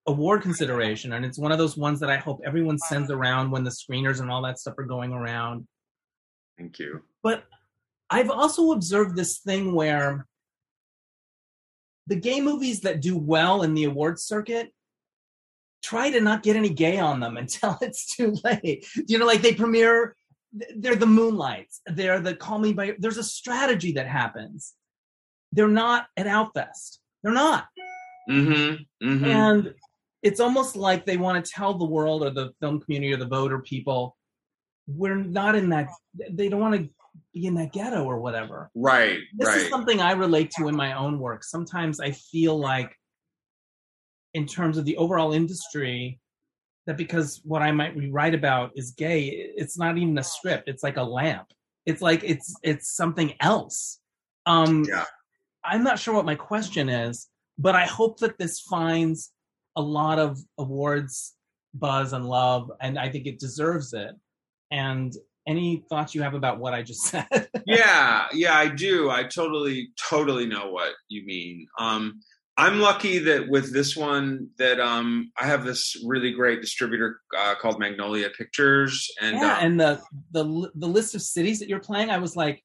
award consideration, and it's one of those ones that I hope everyone sends around when the screeners and all that stuff are going around. Thank you. But I've also observed this thing where the gay movies that do well in the awards circuit try to not get any gay on them until it's too late. You know, like they premiere, they're the Moonlights, they're the Call Me by. There's a strategy that happens. They're not at Outfest. They're not, Mm-hmm. Mm-hmm. and it's almost like they want to tell the world or the film community or the voter people, we're not in that. They don't want to be in that ghetto or whatever. right. This right. is something I relate to in my own work. Sometimes I feel like, in terms of the overall industry, that because what I might write about is gay, it's not even a script. It's like a lamp. It's like it's it's something else. Um, Yeah. I'm not sure what my question is, but I hope that this finds a lot of awards buzz and love, and I think it deserves it. And any thoughts you have about what I just said? yeah, yeah, I do. I totally, totally know what you mean. Um, I'm lucky that with this one that um, I have this really great distributor uh, called Magnolia Pictures, and yeah, uh, and the the the list of cities that you're playing, I was like,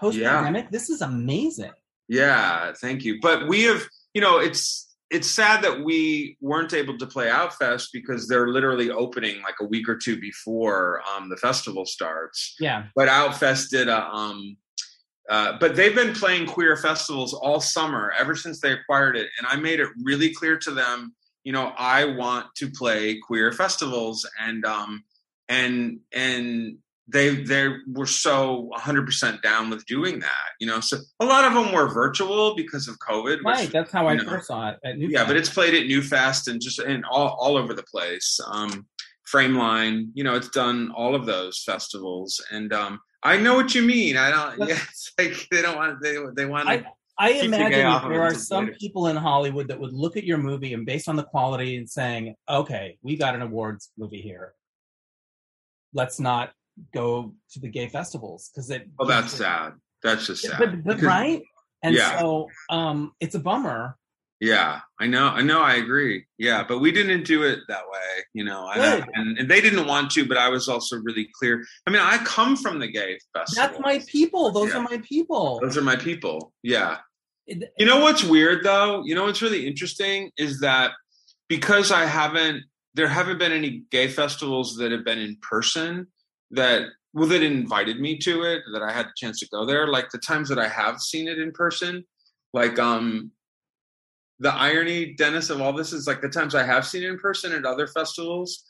post pandemic, this is amazing. yeah, thank you. But we have, you know, it's it's sad that we weren't able to play Outfest because they're literally opening like a week or two before um, the festival starts. Yeah, but Outfest did a um uh, but they've been playing queer festivals all summer ever since they acquired it. And i made it really clear to them you know i want to play queer festivals. And um and and they they were so 100% down with doing that you know? So a lot of them were virtual because of covid which- right. That's how I know, first saw it yeah, but it's played at new Newfest and just and all all over the place. Um, Frameline, you know, it's done all of those festivals, and um, I know what you mean. I don't. Yeah, it's like they don't want they they want. I, I the imagine gay that off of there are some later. people in Hollywood that would look at your movie and based on the quality and saying, okay, we got an awards movie here. Let's not go to the gay festivals because it. oh, that's sad. That's just sad. But, but right, and Yeah. so um, it's a bummer. Yeah, I know. I know. I agree. Yeah, but we didn't do it that way, you know. And, I- and, and they didn't want to, but I was also really clear. I mean, I come from the gay festival. That's my people. Those Yeah. are my people. Those are my people. Yeah. It- You know what's weird though? You know what's really interesting is that because I haven't there haven't been any gay festivals that have been in person that well that invited me to it that I had the chance to go there like the times that I have seen it in person like um the irony Dennis of all this is like the times I have seen in person at other festivals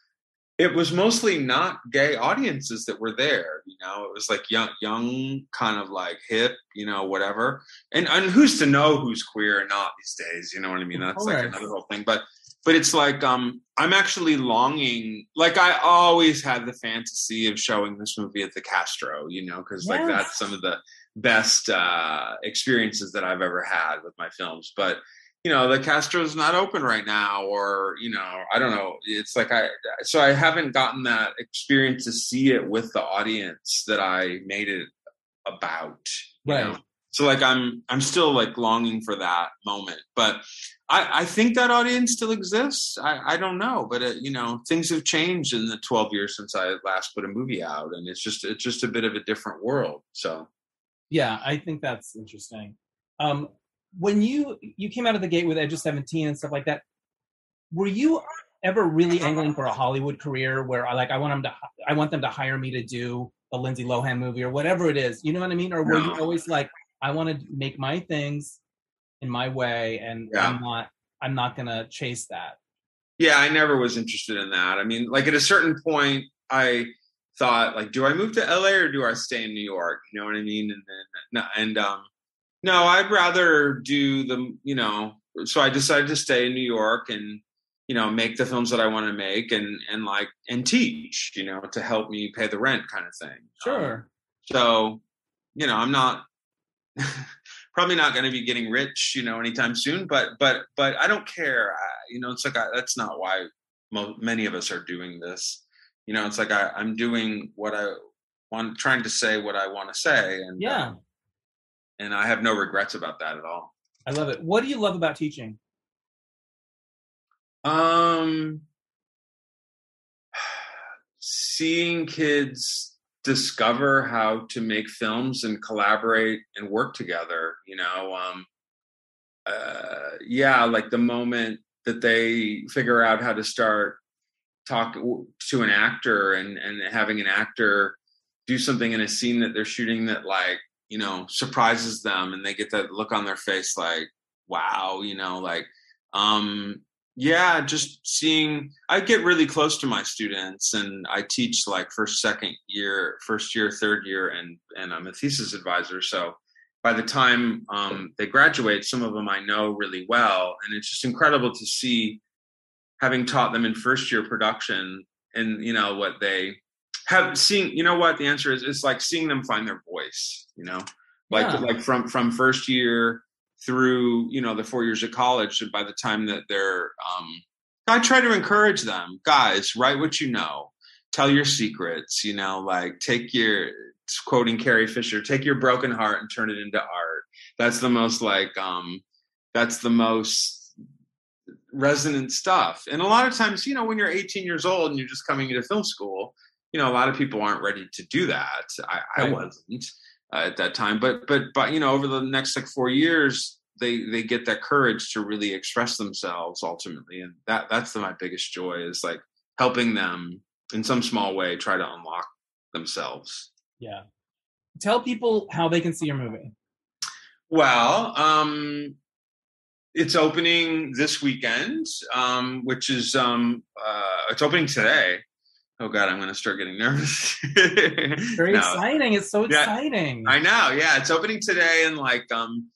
it was mostly not gay audiences that were there you know? It was like young young kind of like hip you know whatever. And and who's to know who's queer or not these days you know what i mean? That's like another whole thing. But but it's like um i'm actually longing like i always had the fantasy of showing this movie at the castro you know because like that's some of the best uh experiences that i've ever had with my films. But you know the castro's not open right now or you know i don't know it's like i so i haven't gotten that experience to see it with the audience that i made it about Right. know? so like i'm i'm still like longing for that moment but i i think that audience still exists i i don't know but it, you know things have changed in the 12 years since i last put a movie out and it's just it's just a bit of a different world so Yeah, I think that's interesting. Um, when you you came out of the gate with Edge of Seventeen and stuff like that, were you ever really angling for a Hollywood career where I like I want them to I want them to hire me to do a Lindsay Lohan movie or whatever it is? You know what I mean? Or were you always like I want to make my things in my way and Yeah. I'm not I'm not gonna chase that. yeah i never was interested in that i mean like at a certain point i thought like do i move to la or do i stay in new york you know what i mean and then and um no i'd rather do the you know so i decided to stay in new york and you know make the films that i want to make and and like and teach you know to help me pay the rent kind of thing Um, Sure. so you know i'm not probably not going to be getting rich, you know, anytime soon. But but but I don't care. I, you know, it's like I, that's not why mo- many of us are doing this. You know, it's like I, I'm doing what I want, trying to say what I want to say, and Yeah. um, and I have no regrets about that at all. I love it. What do you love about teaching? Um, seeing kids discover how to make films and collaborate and work together. You know, um, uh, yeah, like the moment that they figure out how to start talk to an actor and and having an actor do something in a scene that they're shooting that like you know surprises them and they get that look on their face like wow you know like um yeah just seeing i get really close to my students and i teach like first second year first year third year and and i'm a thesis advisor so by the time um, they graduate some of them i know really well and it's just incredible to see having taught them in first year production and you know what they have seen you know what the answer is? It's like seeing them find their voice you know? Like Yeah. like from from first year through you know the four years of college and by the time that they're um i try to encourage them guys write what you know. Tell your secrets you know like take your quoting carrie fisher take your broken heart and turn it into art. That's the most like um that's the most resonant stuff. And a lot of times you know when you're 18 years old and you're just coming into film school you know a lot of people aren't ready to do that i, I wasn't uh, at that time but but but you know over the next like four years they they get that courage to really express themselves ultimately and that that's the, my biggest joy is like helping them in some small way try to unlock themselves Yeah. Tell people how they can see your movie. Well, um, it's opening this weekend, um, which is um, uh, it's opening today. Oh God, I'm going to start getting nervous. Very No, exciting. It's so Yeah. exciting. I know. Yeah, it's opening today in like um,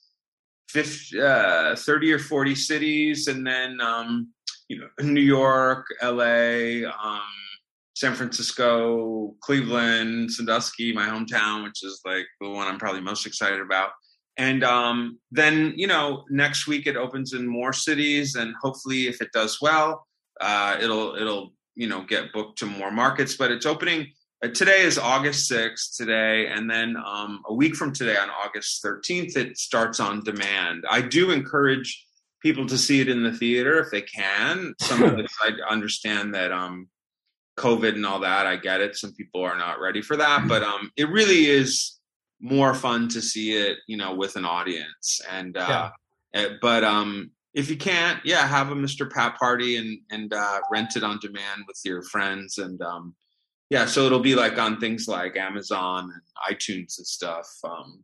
50, uh, 30 or 40 cities, and then um, you know New York, L.A., um, San Francisco, Cleveland, Sandusky, my hometown, which is like the one I'm probably most excited about. And um, then you know next week it opens in more cities, and hopefully, if it does well, uh, it'll it'll you know get booked to more markets. But it's opening uh, today is August 6th today, and then um, a week from today on August 13th, it starts on demand. I do encourage people to see it in the theater if they can. Some of this, I understand that um, COVID and all that, I get it. Some people are not ready for that, but um, it really is more fun to see it, you know, with an audience. And uh, uh, but um, if you can't, yeah, have a Mr. Pat party and and uh, rent it on demand with your friends and um, yeah, so it'll be like on things like Amazon and iTunes and stuff, um,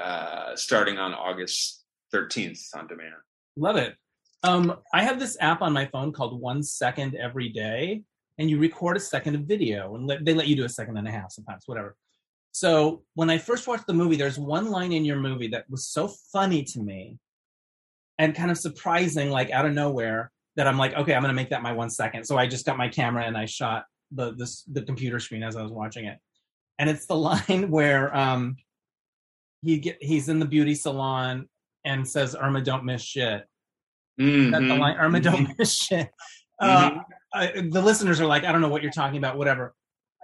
uh, starting on August 13th on demand. Love it. Um, I have this app on my phone called One Second Every Day, and you record a second of video, and they let you do a second and a half sometimes, whatever. So when I first watched the movie, there's one line in your movie that was so funny to me, and kind of surprising, like out of nowhere, that I'm like, okay, I'm gonna make that my one second. So I just got my camera and I shot the this the computer screen as I was watching it, and it's the line where um, he get he's in the beauty salon and says, "Irma, don't miss shit." That's the line. Irma, don't miss shit. Uh, I, the listeners are like, I don't know what you're talking about. Whatever.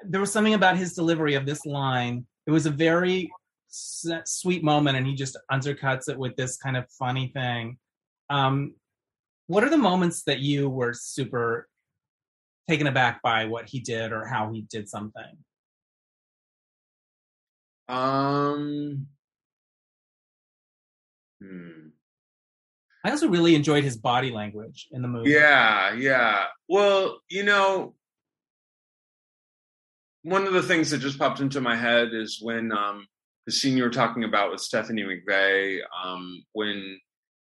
There was something about his delivery of this line. It was a very s- sweet moment, and he just undercuts it with this kind of funny thing. Um, what are the moments that you were super taken aback by what he did or how he did something? Um. Hmm. I also really enjoyed his body language in the movie. Yeah, yeah. Well, you know, one of the things that just popped into my head is when um, the scene you were talking about with Stephanie McVay, um, when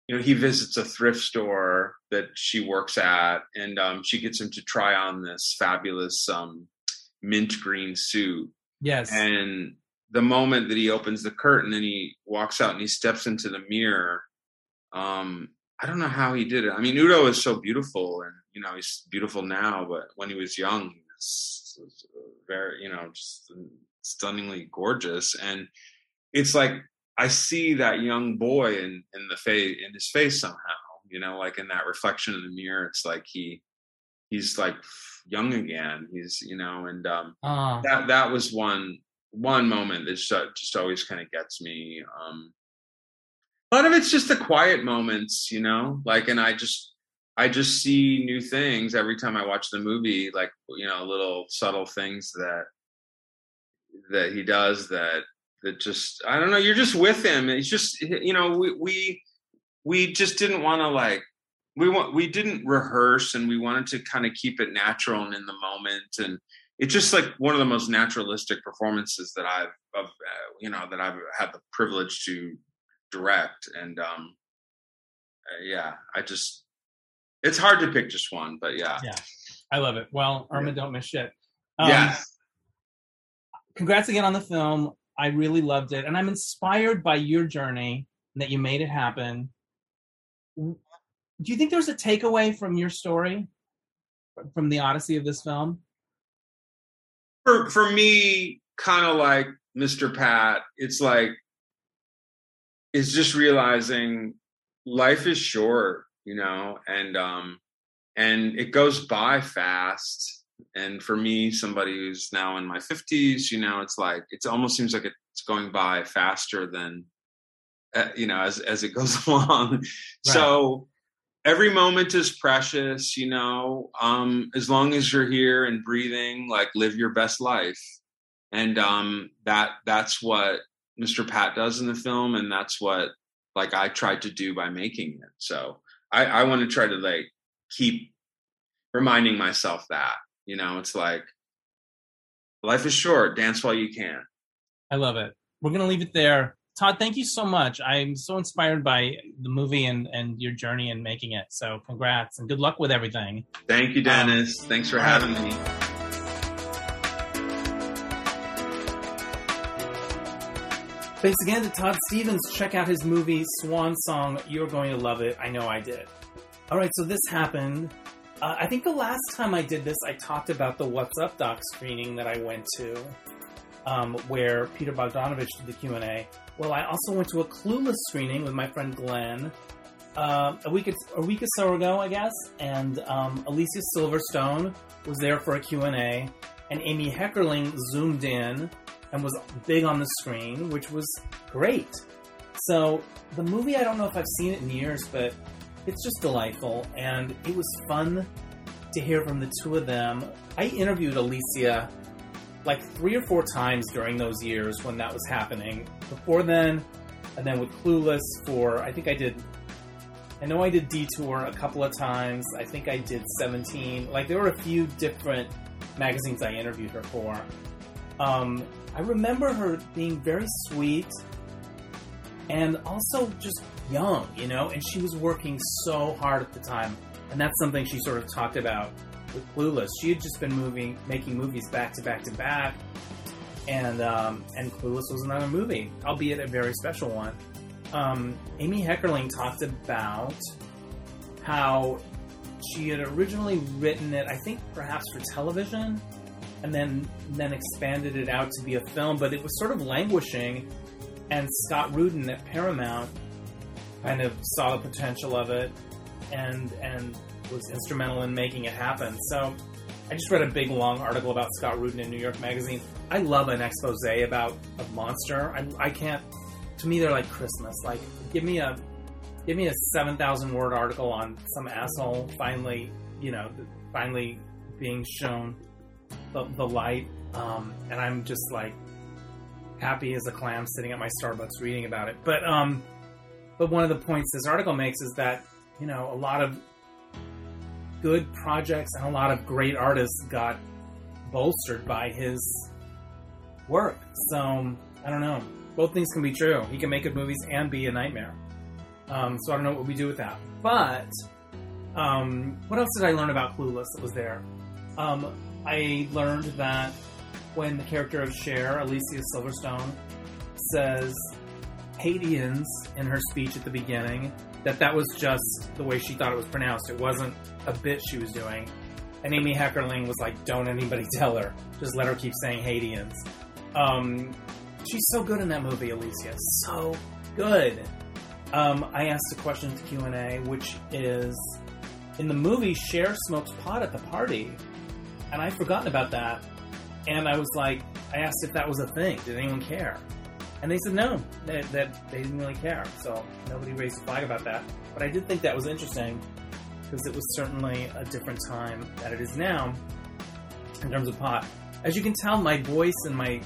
you know he visits a thrift store that she works at, and um, she gets him to try on this fabulous um, mint green suit, Yes. and the moment that he opens the curtain and he walks out and he steps into the mirror um i don't know how he did it. I mean udo is so beautiful and you know he's beautiful now but when he was young he was, was very you know just stunningly gorgeous. And it's like I see that young boy in in the face in his face somehow. You know, like in that reflection in the mirror, it's like he he's like young again. He's you know, and um, Uh, that that was one one moment that just, just always kind of gets me. Um, a lot of it's just the quiet moments, you know, like, and I just I just see new things every time I watch the movie, like you know, little subtle things that that he does that that just I don't know. You're just with him. It's just you know we we we just didn't want to like we want we didn't rehearse and we wanted to kind of keep it natural and in the moment and it's just like one of the most naturalistic performances that I've of uh, you know that I've had the privilege to direct and um uh, yeah I just it's hard to pick just one but yeah Yeah. I love it. Well, Irma, don't miss shit. Um, yes Congrats again on the film. I really loved it, and I'm inspired by your journey that you made it happen. Do you think there's a takeaway from your story, from the odyssey of this film? for for me kind of like Mr. Pat it's like it's just realizing life is short you know and um and it goes by fast and for me somebody who's now in my 50s you know it's like it almost seems like it's going by faster than uh, you know as as it goes along. So every moment is precious you know um as long as you're here and breathing like live your best life. And um that that's what mr pat does in the film and that's what like i tried to do by making it. So i i want to try to like keep reminding myself that you know it's like life is short dance while you can I love it. We're gonna leave it there. Todd, thank you so much. I'm so inspired by the movie and and your journey in making it. So congrats and good luck with everything. thank you dennis thanks for having me Thanks again to Todd Stephens. Check out his movie Swan Song. You're going to love it. I know I did. All right, so this happened. Uh, I think the last time I did this, I talked about the What's Up Doc screening that I went to, um, where Peter Bogdanovich did the Q and A. Well, I also went to a Clueless screening with my friend Glenn uh, a week a week or so ago, I guess, and um, Alicia Silverstone was there for a Q and A, and Amy Heckerling zoomed in and was big on the screen, which was great. So the movie, I don't know if I've seen it in years, but it's just delightful, and it was fun to hear from the two of them. I interviewed Alicia like three or four times during those years when that was happening. Before then, and then with Clueless for I think I did. I know I did Detour a couple of times. I think I did 17. Like there were a few different magazines I interviewed her for. Um, I remember her being very sweet and also just young, you know, and she was working so hard at the time. And that's something she sort of talked about with Clueless. She had just been moving, making movies back to back to back, and um, and Clueless was another movie, albeit a very special one. Um, Amy Heckerling talked about how she had originally written it, I think perhaps for television, and then then expanded it out to be a film, but it was sort of languishing. And Scott Rudin at Paramount kind of saw the potential of it, and and was instrumental in making it happen. So I just read a big long article about Scott Rudin in New York Magazine. I love an expose about a monster. I, I can't. To me, they're like Christmas. Like, give me a give me a seven thousand word article on some asshole finally, you know, finally being shown the, the light, um, and I'm just like happy as a clam sitting at my Starbucks reading about it. But um, but one of the points this article makes is that you know a lot of good projects and a lot of great artists got bolstered by his work. So I don't know. Both things can be true. He can make good movies and be a nightmare. Um, so I don't know what we do with that. But um, what else did I learn about Clueless that was there? Um, I learned that when the character of Cher, Alicia Silverstone, says Haitians in her speech at the beginning, that that was just the way she thought it was pronounced. It wasn't a bit she was doing. And Amy Heckerling was like, "Don't anybody tell her. Just let her keep saying Haitians." Um, she's so good in that movie, Alicia. So good. Um, I asked a question at Q and A, which is, in the movie, Cher smokes pot at the party, and I'd forgotten about that. And I was like, I asked if that was a thing. Did anyone care? And they said no, that, that they didn't really care. So nobody raised a flag about that. But I did think that was interesting because it was certainly a different time than it is now in terms of pot. As you can tell, my voice and my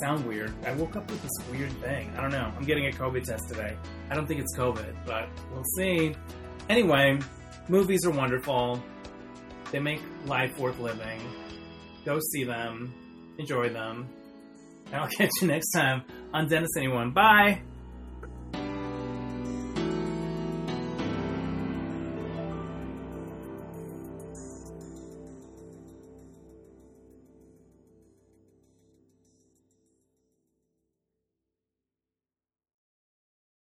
sound weird. I woke up with this weird thing. I don't know. I'm getting a COVID test today. I don't think it's COVID, but we'll see. Anyway, movies are wonderful. They make life worth living. Go see them. Enjoy them. And I'll catch you next time on Dennis Anyone. Bye!